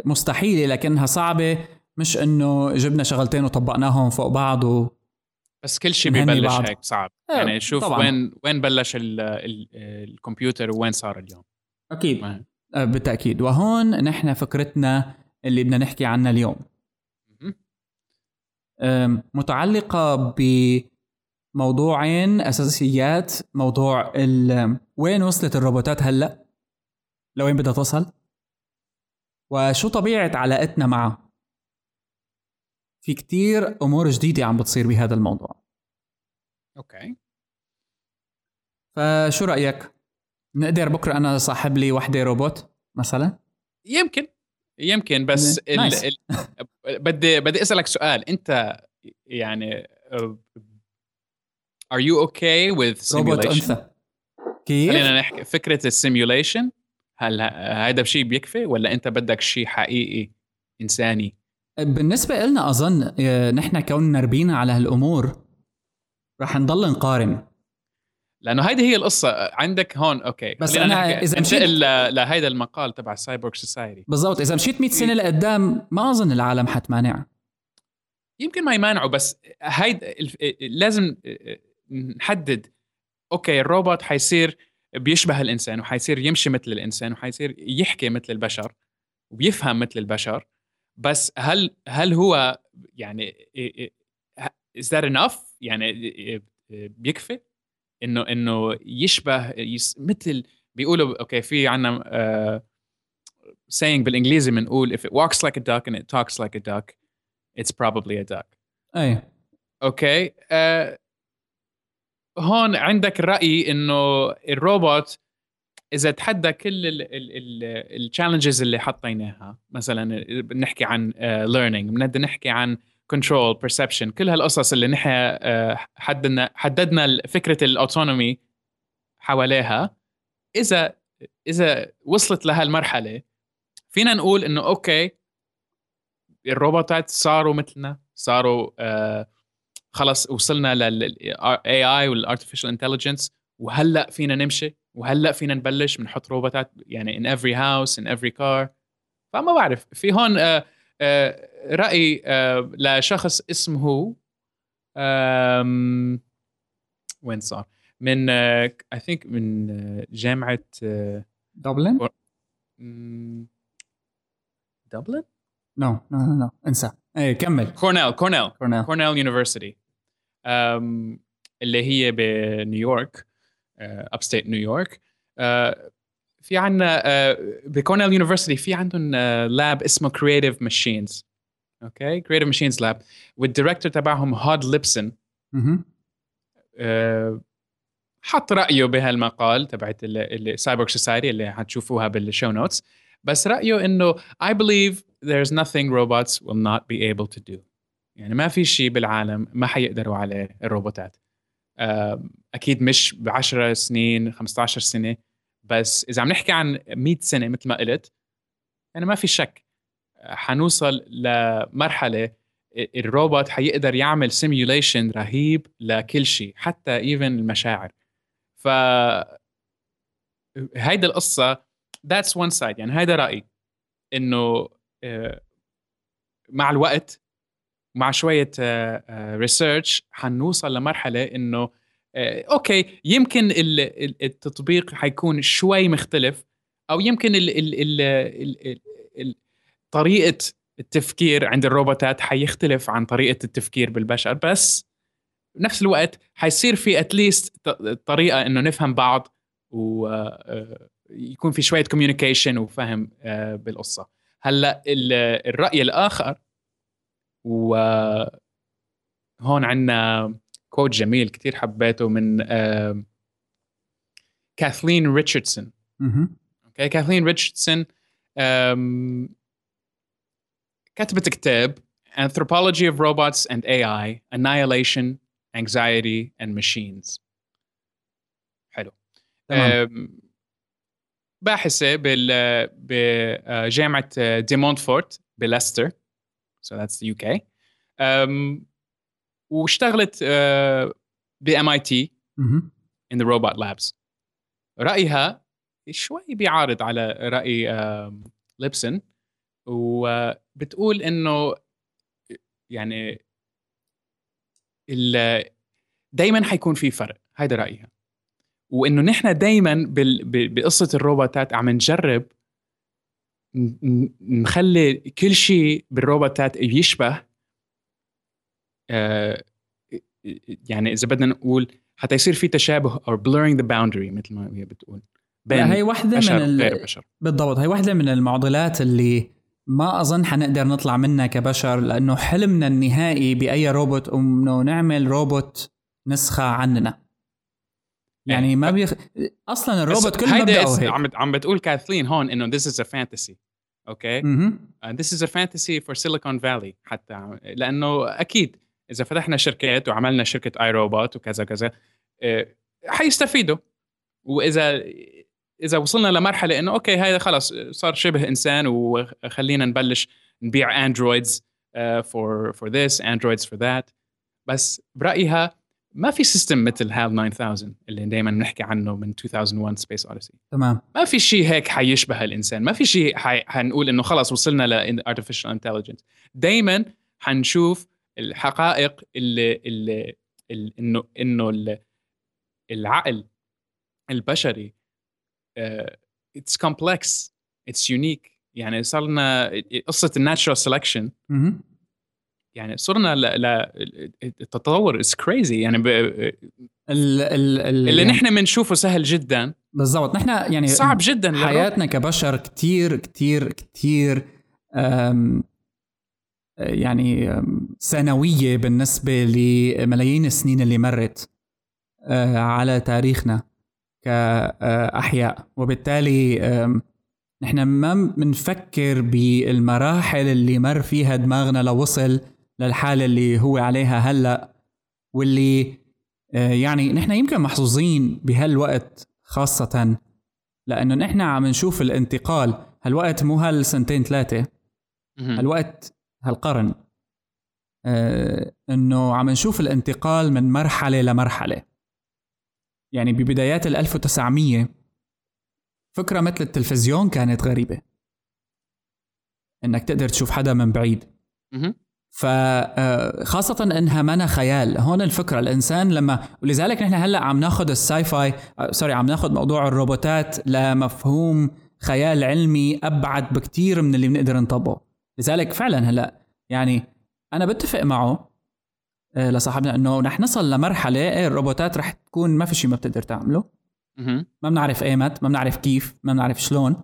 مستحيلة لكنها صعبة. مش إنه جبنا شغلتين وطبقناهم فوق بعض بس كل شيء ببلش هيك صعب. آه، يعني شوف طبعاً. وين وين بلش ال ال الكمبيوتر وين صار اليوم. أكيد. ما. آه، بالتأكيد. وهون نحن فكرتنا اللي بدنا نحكي عنها اليوم. متعلقة بموضوعين أساسيات موضوع وين وصلت الروبوتات هلأ؟ لوين بدها توصل؟ وشو طبيعة علاقتنا معها؟ في كتير أمور جديدة عم بتصير بهذا الموضوع. okay. فشو رأيك؟ نقدر بكرة أنا صاحب لي وحدة روبوت مثلا؟ يمكن يمكن بس ال... ال... بدي بدي أسألك سؤال. أنت يعني are you okay with simulation كيف؟ خلينا نحكي فكرة ال simulation هل هذا شيء بيكفي ولا أنت بدك شيء حقيقي إنساني؟ بالنسبة لنا أظن آه، نحن كوننا ربينا على هالأمور رح نضل نقارن. لأنه هيدي هي القصة. عندك هون okay. بس أنا إذا مشيت لهيدا المقال تبع ال cyborg society بالضبط. إذا مشيت 100 سنة لقدام ما أظن العالم حتمانع. يمكن ما يمانعوا بس هيدا لازم نحدد okay الروبوت حيصير بيشبه الإنسان وحيصير يمشي مثل الإنسان وحيصير يحكي مثل البشر وبيفهم مثل البشر. بس هل هل هو يعني is that enough يعني بيكفي؟ إنه إنه يشبه yes مثل بيقولوا okay في عندنا uh, saying بالإنجليزي بنقول if it walks like a duck and it talks like a duck it's probably a duck. اي okay uh, هون عندك الراي إنه الروبوت إذا تحدى كل ال challenges اللي حطيناها مثلا بنحكي عن learning بدنا نحكي عن control perception كل هالقصص اللي نحن uh, حددنا حددنا فكرة ال autonomy حواليها. إذا إذا وصلت لهالمرحلة فينا نقول إنه okay الروبوتات صاروا مثلنا صاروا uh, خلص وصلنا لل AI اي وال artificial intelligence وهلأ فينا نمشي وهلأ فينا نبلش بنحط روبوتات يعني in every house in every car. فما بعرف في هون آه آه رأي آه لشخص اسمه وين صار؟ من I think من جامعة دبلن دبلن no no no انسى. إيه كمل. كورنيل كورنيل كورنيل university اللي هي بنيويورك. upstate نيويورك في عندنا بكورنيل university في عندهم lab اسمه Creative Machines okay Creative Machines Lab وال director تبعهم هود ليبسون حط رأيه بهالمقال تبعت ال cyber society اللي حتشوفوها بال show notes بس رأيه إنه I believe there's nothing robots will not be able to do. يعني ما في شيء بالعالم ما حيقدروا عليه الروبوتات. أكيد مش ب 10 سنين 15 سنة بس إذا عم نحكي عن 100 سنة مثل ما قلت يعني ما في شك حنوصل لمرحلة الروبوت حيقدر يعمل simulation رهيب لكل شيء حتى even المشاعر. ف هيدا القصة that's one side يعني هيدا رأيي إنه آه، مع الوقت مع شوية research حنوصل لمرحلة إنه okay يمكن التطبيق حيكون شوي مختلف أو يمكن طريقة التفكير عند الروبوتات حيختلف عن طريقة التفكير بالبشر بس بنفس الوقت حيصير في at least طريقة إنه نفهم بعض ويكون في شوية communication وفهم بالقصة. هلأ الرأي الآخر وهون عندنا quote جميل كثير حبيته من كاثلين ريتشاردسون okay كاثلين ريتشاردسون كتبت كتاب An Anthropology of Robots and AI Annihilation Anxiety and Machines. حلو. تمام. باحثة بال بجامعة دي مونتفورت بليستر. So that's the UK um, واشتغلت uh, ب MIT in the robot labs. رأيها شوي بيعارض على رأي uh, ليبسون وبتقول إنه يعني دائما حيكون في فرق. هيدا رأيها. وإنه نحن دائما بقصة الروبوتات عم نجرب نخلي كل شيء بالروبوتات يشبه آه، يعني إذا بدنا نقول حتى يصير في تشابه أو blurring the boundary مثل ما هي بتقول بين هي وحده بشر من غير بشر. بالضبط هي وحده من المعضلات اللي ما أظن حنقدر نطلع منها كبشر لأنه حلمنا النهائي بأي روبوت انه نعمل روبوت نسخة عننا. يعني ما بيخ... أصلا الروبوت كل مبدأه هيك. عم عم بتقول كاثلين هون إنه this is a fantasy okay uh, this is a fantasy for Silicon Valley حتى لأنه أكيد إذا فتحنا شركات وعملنا شركة iRobot وكذا كذا uh, حيستفيدوا. وإذا إذا وصلنا لمرحلة إنه okay هذا خلص صار شبه إنسان وخلينا نبلش نبيع androids for for this androids for that بس برأيها ما في system مثل هال 9000 اللي دائما بنحكي عنه من 2001 Space Odyssey تمام. ما في شيء هيك حيشبه الإنسان. ما في شيء حي... حنقول إنه خلص وصلنا ل artificial intelligence. دائما حنشوف الحقائق اللي اللي ال- إنه إنه ال- العقل البشري it's complex it's unique يعني صار لنا قصة الناتشرال سelection مهم. يعني صرنا ل... ل... التطور it's crazy يعني ب... ال ال ال اللي يعني نحن بنشوفه سهل جدا. بالضبط. نحن يعني صعب جدا للرب. حياتنا كبشر كتير كتير كتير أم، يعني أم، سنوية بالنسبة لملايين السنين اللي مرت أه، على تاريخنا كأحياء. وبالتالي نحن ما بنفكر بالمراحل اللي مر فيها دماغنا لوصل للحالة اللي هو عليها هلأ واللي أه، يعني نحن يمكن محظوظين بهالوقت خاصة لأنه نحن عم نشوف الانتقال. هالوقت مو هالسنتين ثلاثة مهم. هالوقت هالقرن. آه إنه عم نشوف الانتقال من مرحلة لمرحلة. يعني ببدايات ال 1900 فكرة مثل التلفزيون كانت غريبة. إنك تقدر تشوف حدا من بعيد. فخاصة إنها منا خيال. هون الفكرة. الإنسان لما ولذلك نحن هلأ عم ناخذ الساي فاي آه، سوري عم ناخذ موضوع الروبوتات لمفهوم خيال علمي أبعد بكتير من اللي بنقدر نطبقه. لذلك فعلا هلأ يعني أنا بتفق معه آه، لصاحبنا إنه رح نصل لمرحلة إيه الروبوتات رح تكون ما في شيء ما بتقدر تعمله. ما بنعرف ايمت ما بنعرف كيف ما بنعرف شلون.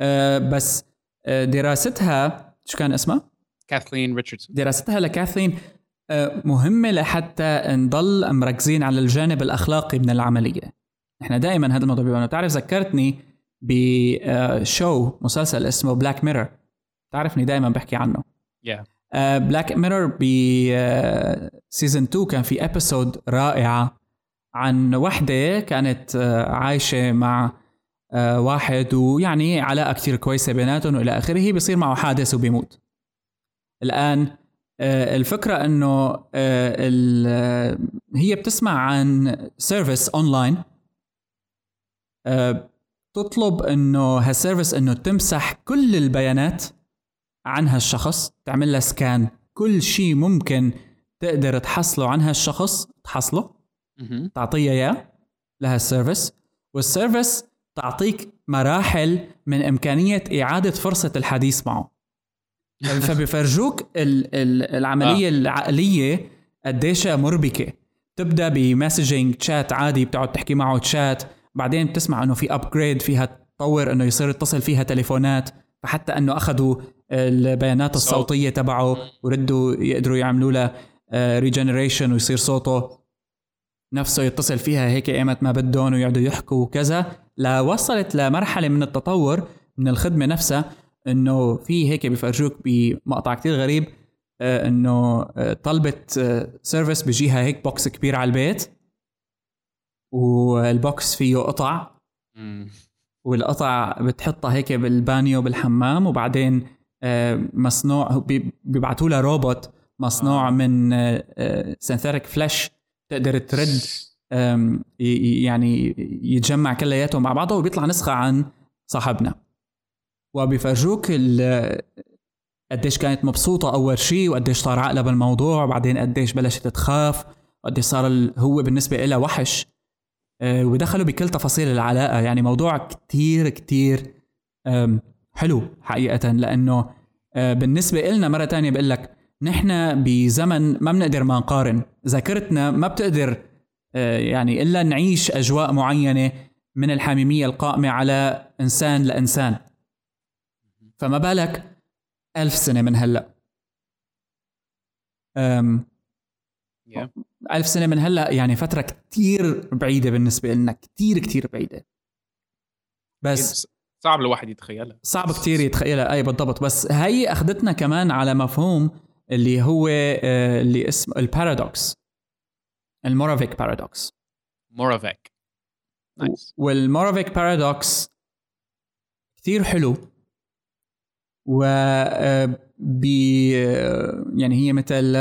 آه، بس آه، دراستها شو كان اسمها؟ كاثلين ريتشاردسون. دراستها لكاثلين آه، مهمة لحتى نضل مركزين على الجانب الأخلاقي من العملية. نحن دائما هذا الموضوع بيبقى بتعرف ذكرتني بشو مسلسل اسمه Black Mirror تعرفني دائما بحكي عنه. يا Black Mirror ب season 2 كان في episode رائعة عن وحدة كانت آه، عايشة مع آه، واحد ويعني علاقة كتير كويسة بيناتهم وإلى آخره بيصير معه حادث وبيموت. الآن آه، الفكرة أنه آه، هي بتسمع عن service online آه، تطلب أنه هال service أنه تمسح كل البيانات عن هالشخص تعمل له scan كل شيء ممكن تقدر تحصله عن هالشخص تحصله. تعطيه إياه ل هال service وال service تعطيك مراحل من إمكانية إعادة فرصة الحديث معه. فبيفرجوك ال- ال- العملية آه. العقلية قديش مربكة. تبدا ب messaging chat عادي بتقعد تحكي معه تشات بعدين بتسمع إنه في upgrade فيها تطور إنه يصير يتصل فيها تليفونات. فحتى إنه اخذوا البيانات صوت. الصوتية تبعه وردوا يقدروا يعملوا له regeneration ويصير صوته. نفسه يتصل فيها هيك إيمت ما بدهم ويقعدوا يحكوا وكذا. لوصلت لمرحلة من التطور من الخدمة نفسها. إنه في هيك بيفرجوك بمقطع كتير غريب آه، إنه آه، طلبت service بيجيها هيك box كبير على البيت وال box فيه قطع. والقطع بتحطها هيك بالبانيو بالحمام وبعدين آه، مصنوع بي- بيبعتوا لها روبوت مصنوع آه. من synthetic flesh تقدر ترد يعني يتجمع كلياته مع بعضه وبيطلع نسخة عن صاحبنا وبيفرجوك ال- قديش كانت مبسوطة أول شيء وقديش صار عقلها بالموضوع وبعدين قديش بلشت تخاف وقديش صار هو بالنسبة لها وحش. آه، ودخلوا بكل تفاصيل العلاقة. يعني موضوع كتير كتير حلو حقيقة لأنه آه، بالنسبة إلنا مرة تانية بقول لك نحن بزمن ما بنقدر ما نقارن. ذاكرتنا ما بتقدر آه، يعني إلا نعيش أجواء معينة من الحميمية القائمة على إنسان لإنسان. فما بالك؟ ألف سنة من هلأ. أم يا ألف سنة من هلأ يعني فترة كتير بعيدة بالنسبة لنا كتير كتير بعيدة. بس صعب الواحد يتخيلها. صعب كتير يتخيلها. أي بالضبط. بس هي أخذتنا كمان على مفهوم اللي هو آه، اللي اسمه ال paradox ال Moravec paradox Moravec nice وال Moravec paradox كثير حلو. و آه، آه، يعني هي مثل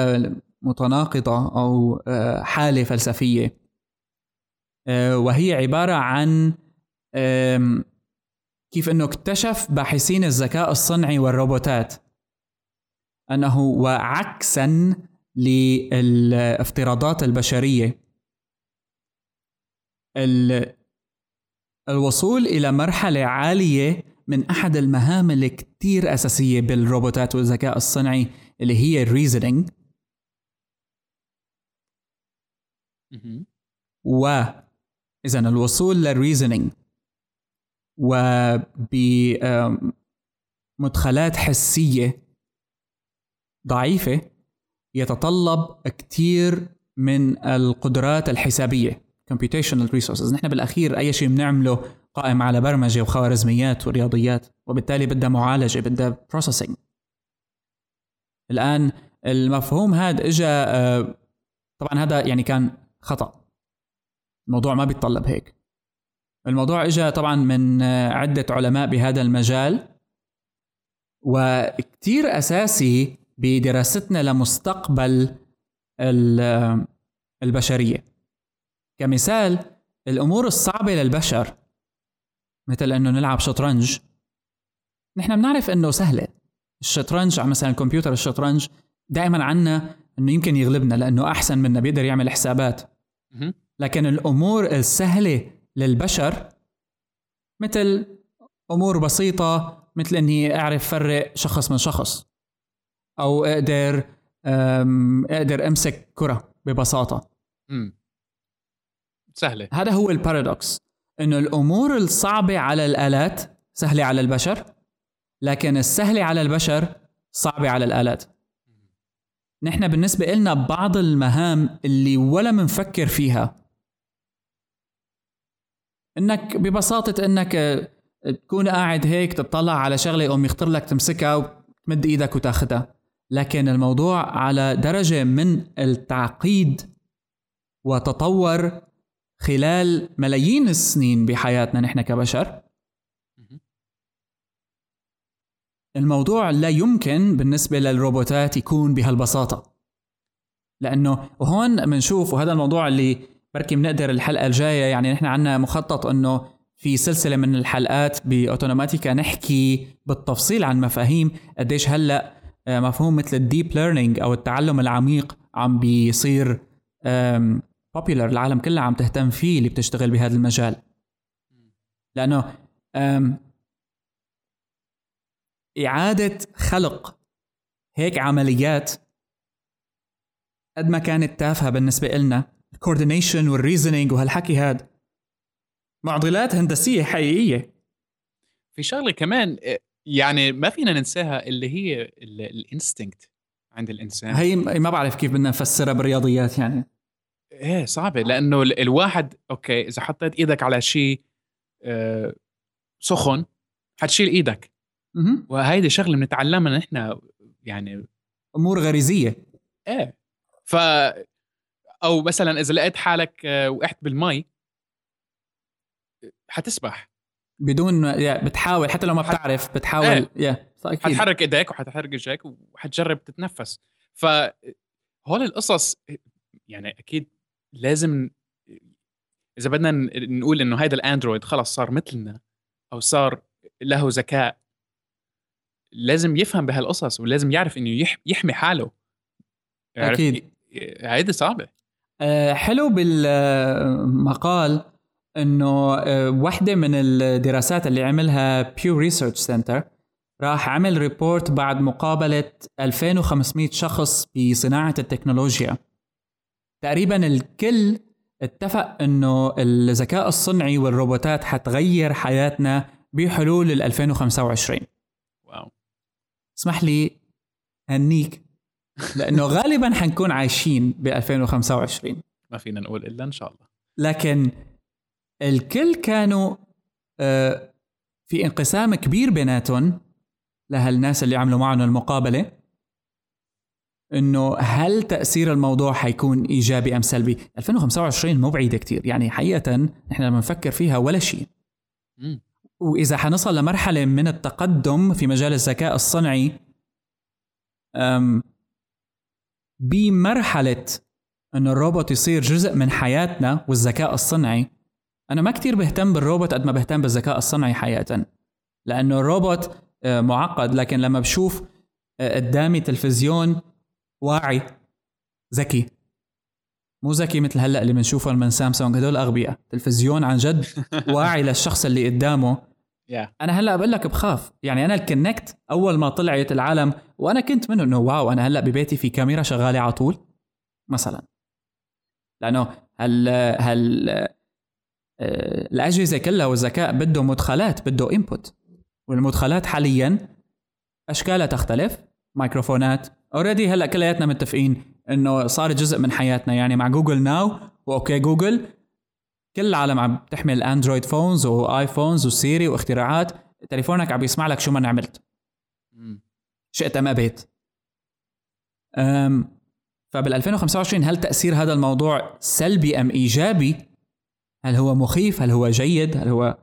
متناقضة أو آه، حالة فلسفية. وهي عبارة عن كيف أنه اكتشف باحثين الذكاء الصنعي والروبوتات أنه وعكسا للافتراضات البشرية. الوصول إلى مرحلة عالية من أحد المهام اللي كتير أساسية بالروبوتات والذكاء الصنعي اللي هي ال reasoning و إذا الوصول لل reasoning وبمدخلات حسية ضعيفة يتطلب كتير من القدرات الحسابية. Computational resources. نحن بالأخير أي شيء بنعمله قائم على برمجة وخوارزميات ورياضيات وبالتالي بدها معالجة بدها processing. الآن المفهوم هذا اجى آه، طبعا هذا يعني كان خطأ. الموضوع ما بيتطلب هيك. الموضوع اجى طبعا من آه، عدة علماء بهذا المجال وكتير أساسي بدراستنا لمستقبل آه، البشرية. كمثال الأمور الصعبة للبشر مثل إنه نلعب شطرنج. نحن بنعرف إنه سهلة. الشطرنج مثلا الكمبيوتر الشطرنج دائما عنا إنه يمكن يغلبنا لأنه أحسن منا بيقدر يعمل حسابات. لكن الأمور السهلة للبشر مثل أمور بسيطة مثل إني أعرف فرق شخص من شخص. أو أقدر أقدر أمسك كرة ببساطة. سهلة. هذا هو البارادوكس إنه الأمور الصعبة على الآلات سهلة على البشر لكن السهلة على البشر صعبة على الآلات. نحن بالنسبة لنا بعض المهام اللي ولا منفكر فيها. إنك ببساطة إنك تكون قاعد هيك تطلع على شغلة يقوم يخطر لك تمسكها وتمد إيدك وتاخذها لكن الموضوع على درجة من التعقيد وتطور خلال ملايين السنين بحياتنا نحن كبشر الموضوع لا يمكن بالنسبة للروبوتات يكون بهالبساطة. لأنه وهون بنشوف وهذا الموضوع اللي بركي بنقدر الحلقة الجاية يعني نحن عنا مخطط أنه في سلسلة من الحلقات بأوتونوماتيكا نحكي بالتفصيل عن مفاهيم قديش هلأ آه، مفهوم مثل ال deep learning أو التعلم العميق عم بيصير popular العالم كلها عم تهتم فيه اللي بتشتغل بهذا المجال. لأنه إعادة خلق هيك عمليات قد ما كانت تافهة بالنسبة إلنا. ال coordination وال reasoning وهالحكي هاد. معضلات هندسية حقيقية. في شغلة كمان يعني ما فينا ننساها اللي هي ال instinct عند الإنسان. هي ما بعرف كيف بدنا نفسرها بالرياضيات يعني. إيه صعبة. لأنه الواحد أوكي إذا حطيت إيدك على شيء آه، سخن حتشيل إيدك. وهيدي شغلة بنتعلمها نحن يعني. أمور غريزية. إيه. ف أو مثلا إذا لقيت حالك آه، وقعت بالمي حتسبح. بدون بتحاول حتى لو ما بتعرف بتحاول. إيه. يا أكيد. حتحرك إيديك وحتحرك رجليك وحتجرب تتنفس. ف هول القصص يعني أكيد لازم إذا بدنا نقول إنه هذا ال android خلص صار مثلنا أو صار له ذكاء لازم يفهم بهالقصص ولازم يعرف إنه يحمي حاله. أكيد. هيدي صعبة. أه حلو بالمقال إنه أه وحدة من الدراسات اللي عملها Pew Research Center راح عمل report بعد مقابلة 2500 شخص بصناعة التكنولوجيا. تقريبا الكل اتفق إنه الذكاء الصنعي والروبوتات حتغير حياتنا بحلول ال 2025 wow. اسمح لي هنيك. لأنه غالبا حنكون عايشين ب 2025 ما فينا نقول إلا إن شاء الله. لكن الكل كانوا آه، في انقسام كبير بيناتهم لهالناس اللي عملوا معهم المقابلة. إنه هل تأثير الموضوع حيكون إيجابي أم سلبي؟ 2025 مو بعيده كثير يعني حقيقه نحن لما نفكر فيها ولا شيء. وإذا حنصل لمرحلة من التقدم في مجال الذكاء الصنعي أم بمرحلة انه الروبوت يصير جزء من حياتنا والذكاء الصنعي أنا ما كتير بهتم بالروبوت قد ما بهتم بالذكاء الصنعي حقيقه. لأنه الروبوت آه، معقد لكن لما بشوف آه، قدامي تلفزيون واعي. ذكي. مو ذكي مثل هلأ اللي بنشوفهم من سامسونج. هدول أغبياء. تلفزيون عن جد واعي للشخص اللي قدامه. Yeah. أنا هلأ بقول لك بخاف. يعني أنا ال Kinect أول ما طلعت العالم وأنا كنت منه إنه wow أنا هلأ ببيتي في كاميرا شغالة على طول مثلا. لأنه هل هل آه، الأجهزة كلها والذكاء بده مدخلات بده input والمدخلات حاليا أشكالها تختلف. ميكروفونات already هلا كلياتنا متفقين إنه صار جزء من حياتنا يعني مع Google Now و OK Google كل العالم عم تحمل Android phones و iPhones و Siri واختراعات تليفونك عم يسمع لك شو ما عملت شئت أم أبيت فبال 2025 هل تأثير هذا الموضوع سلبي أم إيجابي؟ هل هو مخيف؟ هل هو جيد؟ هل هو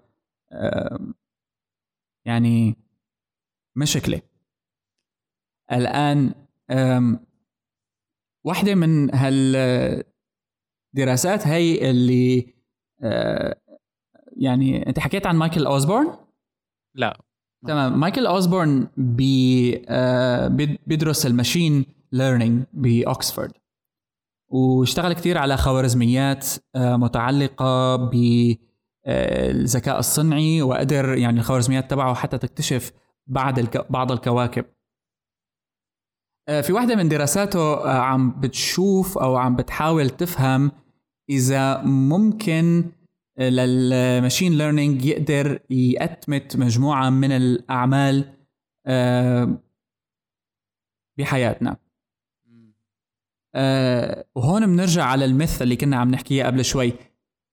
يعني مشكلة الآن واحدة من هالدراسات هي اللي آه، يعني أنت حكيت عن مايكل أوزبورن؟ لا. تمام. مايكل أوزبورن بي آه، بيدرس ال machine learning باوكسفورد واشتغل كثير على خوارزميات آه، متعلقة بالذكاء الصنعي وقدر يعني الخوارزميات تبعه حتى تكتشف بعض بعض الكواكب. في واحدة من دراساته آه، عم بتشوف أو عم بتحاول تفهم إذا ممكن آه، لل machine learning يقدر يأتمت مجموعة من الأعمال بحياتنا. وهون بنرجع على ال myth اللي كنا عم نحكيها قبل شوي.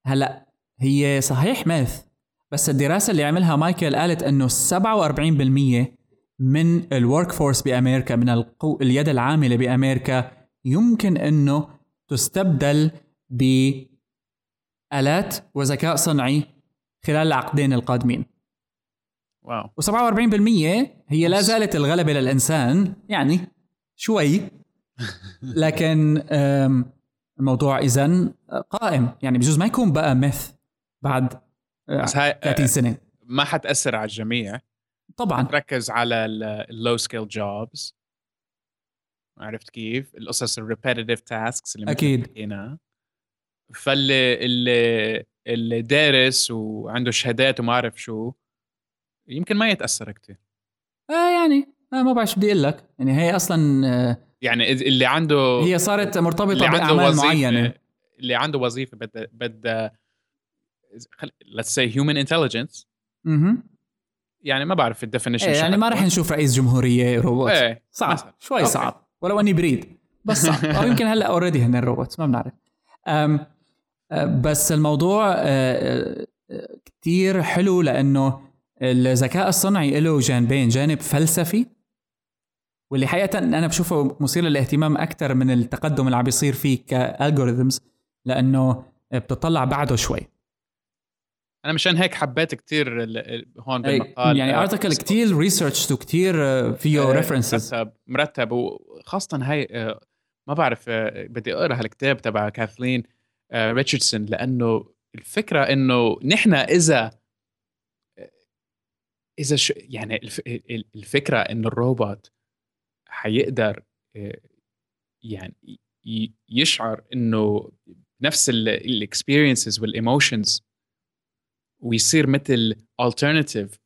هلأ هي صحيح myth بس الدراسة اللي عملها مايكل قالت إنه 47% من ال workforce بأمريكا من القو... اليد العاملة بأمريكا يمكن إنه تستبدل بآلات وذكاء صنعي خلال العقدين القادمين. wow. و47% هي لا زالت الغلبة للإنسان يعني شوي لكن الموضوع إذا قائم. يعني بجوز ما يكون بقى myth بعد 30 سنة. ما حتأثر على الجميع. طبعا. تركز على ال low skill jobs عرفت كيف؟ القصص ال repetitive tasks اللي أكيد. هنا فاللي اللي اللي دارس وعنده شهادات وما اعرف شو يمكن ما يتأثر كثير آه يعني آه ما بعرف شو بدي أقول لك. يعني هي أصلا آه يعني اللي عنده هي صارت مرتبطة بأعمال معينة. اللي عنده وظيفة بدها بدها let's say human intelligence. يعني ما بعرف ال definition إيه يعني ما راح نشوف رئيس جمهورية روبوت إيه صعب مثلا. شوي okay. صعب. ولو أني بريد. بس صعب. أو يمكن هلأ already هن الروبوت ما بنعرف. أم بس الموضوع كتير حلو لأنه الذكاء الصنعي له جانبين. جانب فلسفي واللي حقيقة أنا بشوفه مثير للاهتمام أكثر من التقدم اللي عم بيصير فيه ك algorithms لأنه بتطلع بعده شوي. أنا مشان هيك حبيت كثير هون بالمقال يعني article كثير research وكثير فيه references مرتب مرتب وخاصة هاي آه، ما بعرف آه، بدي أقرأ هالكتاب تبع كاثلين آه، ريتشاردسون لأنه الفكرة إنه نحن إذا إذا شو يعني الفكرة إنه الروبوت حيقدر يعني يشعر إنه نفس ال experiences وال emotions ويصير مثل alternative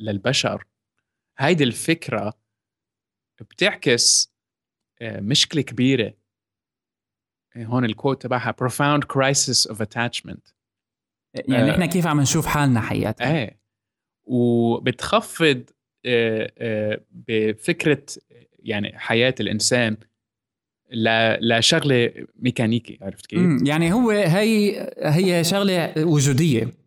للبشر. هيدي الفكرة بتعكس آه، مشكلة كبيرة. آه، هون ال quote تبعها profound crisis of attachment. يعني إحنا كيف عم نشوف حالنا حقيقة؟ إيه. وبتخفض آه، بفكرة يعني حياة الإنسان لشغلة ميكانيكي عرفت كيف؟ يعني هو هي هي شغلة وجودية.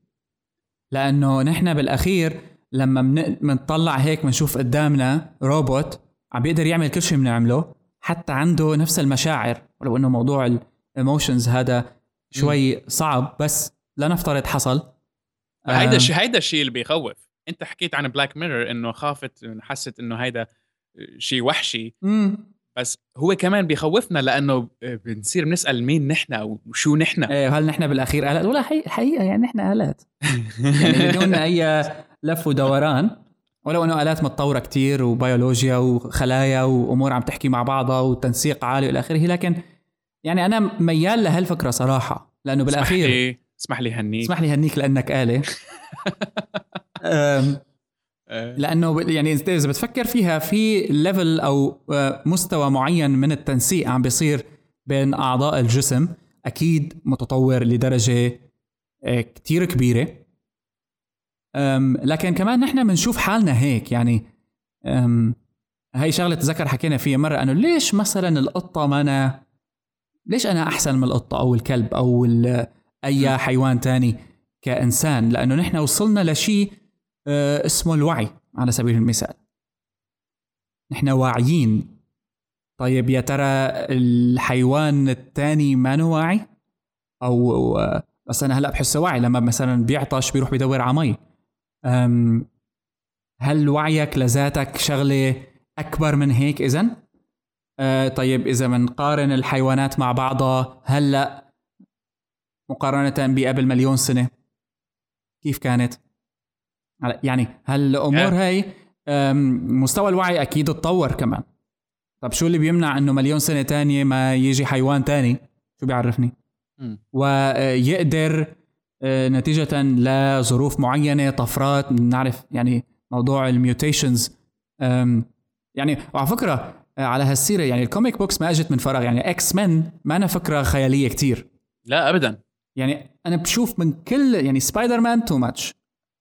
لأنه نحن بالأخير لما بنطلع هيك بنشوف قدامنا روبوت عم بيقدر يعمل كل شيء بنعمله حتى عنده نفس المشاعر. ولو إنه موضوع ال emotions هذا شوي صعب بس لنفترض حصل. هيدا الشيء هيدا الشيء اللي بيخوف. انت حكيت عن Black Mirror إنه خافت حست إنه هيدا شيء وحشي. مم. بس هو كمان بيخوفنا لأنه بنصير بنسأل مين نحن أو شو نحن. إيه هل نحن بالأخير آلات؟ ولا حقيقة يعني نحن آلات. يعني بدون أي لف ودوران ولو إنه آلات متطورة كتير وبيولوجيا وخلايا وأمور عم تحكي مع بعضها وتنسيق عالي والى آخره لكن يعني أنا ميال لهالفكرة صراحة لأنه بالأخير اسمح لي اسمح لي هنيك. اسمح لي هنيك لأنك آلة. لأنه يعني إذا بتفكر فيها في ليفل أو آه، مستوى معين من التنسيق عم بيصير بين أعضاء الجسم أكيد متطور لدرجة آه، كتير كبيرة. لكن كمان نحن بنشوف حالنا هيك يعني هاي شغلة تذكر حكينا فيها مرة إنه ليش مثلا القطة ما أنا ليش أنا أحسن من القطة أو الكلب أو أي حيوان تاني كإنسان؟ لأنه نحن وصلنا لشيء اسمه الوعي على سبيل المثال. نحن واعيين. طيب يا ترى الحيوان الثاني ما واعي أو بس أنا هلا بحسه واعي لما مثلا بيعطش بيروح بيدور على مي هل وعيك لذاتك شغلة أكبر من هيك اذا أه طيب إذا بنقارن الحيوانات مع بعضها هلا مقارنة بقبل مليون سنة كيف كانت؟ يعني هالامور هاي مستوى الوعي أكيد اتطور كمان. طب شو اللي بيمنع إنه مليون سنة تانية ما يجي حيوان تاني؟ شو بيعرفني؟ ويقدر آه، نتيجة لظروف معينة طفرات بنعرف يعني موضوع ال mutations يعني وعلى فكرة آه، على هالسيرة يعني ال comic books ما إجت من فراغ. يعني X-Men مانا فكرة خيالية كتير. لا ابدا. يعني أنا بشوف من كل يعني Spider-Man too much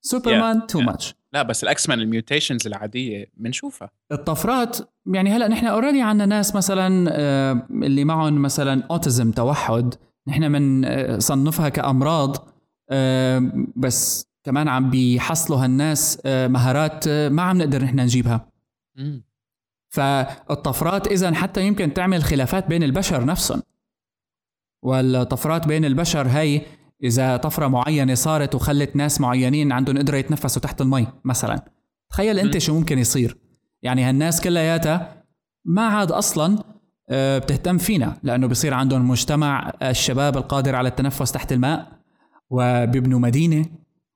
Superman too much لا بس ال X-Men ال mutations العادية بنشوفها. الطفرات يعني هلا نحن already عندنا ناس مثلا آه، اللي معهم مثلا autism توحد. نحن من آه، صنفها كأمراض آه، بس كمان عم بيحصلوا هالناس مهارات ما عم نقدر نحن نجيبها. فالطفرات إذا حتى يمكن تعمل خلافات بين البشر نفسهم. والطفرات بين البشر هي إذا طفرة معينة صارت وخلت ناس معينين عندهم قدرة يتنفسوا تحت المي مثلا. تخيل أنت شو ممكن يصير. يعني هالناس كلياتها ما عاد أصلا آه، بتهتم فينا لأنه بصير عندهم مجتمع الشباب القادر على التنفس تحت الماء وبيبنوا مدينة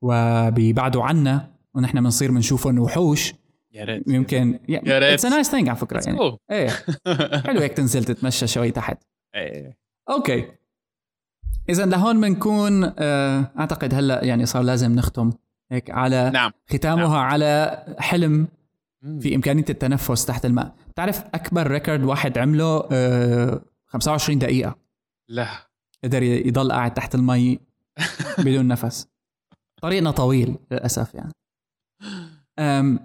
وبيبعدوا عنا ونحن بنصير بنشوفهم وحوش. يا ريت. يمكن يا ريت. it's nice thing على فكرة يعني. إيه. حلو هيك تنزل تتمشى شوي تحت. إيه. okay. اذا لهون بنكون آه، أعتقد هلأ يعني صار لازم نختم هيك على نعم. ختامها نعم. على حلم في إمكانية التنفس تحت الماء. بتعرف أكبر record واحد عمله 25 آه، دقيقة. لا. قدر يضل قاعد تحت المي بدون نفس. طريقنا طويل للأسف يعني. أم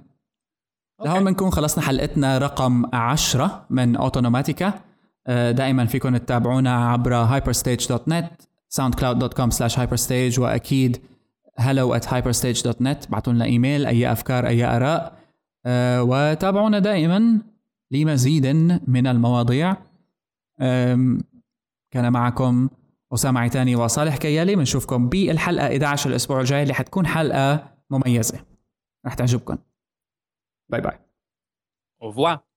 لهون بنكون خلصنا حلقتنا رقم 10 من اوتونوماتيكا آه، دائما فيكم تتابعونا عبر hyperstage.net soundcloud.com slash hyperstage وأكيد hello at hyperstage.net بعتوا لنا إيميل أي أفكار أي آراء. أه وتابعونا دائما لمزيد من المواضيع. كان معكم أسامة عيتاني وصالح كيالي. بنشوفكم بالحلقة 11 الأسبوع الجاي اللي حتكون حلقة مميزة. رح تعجبكم. باي باي Au revoir.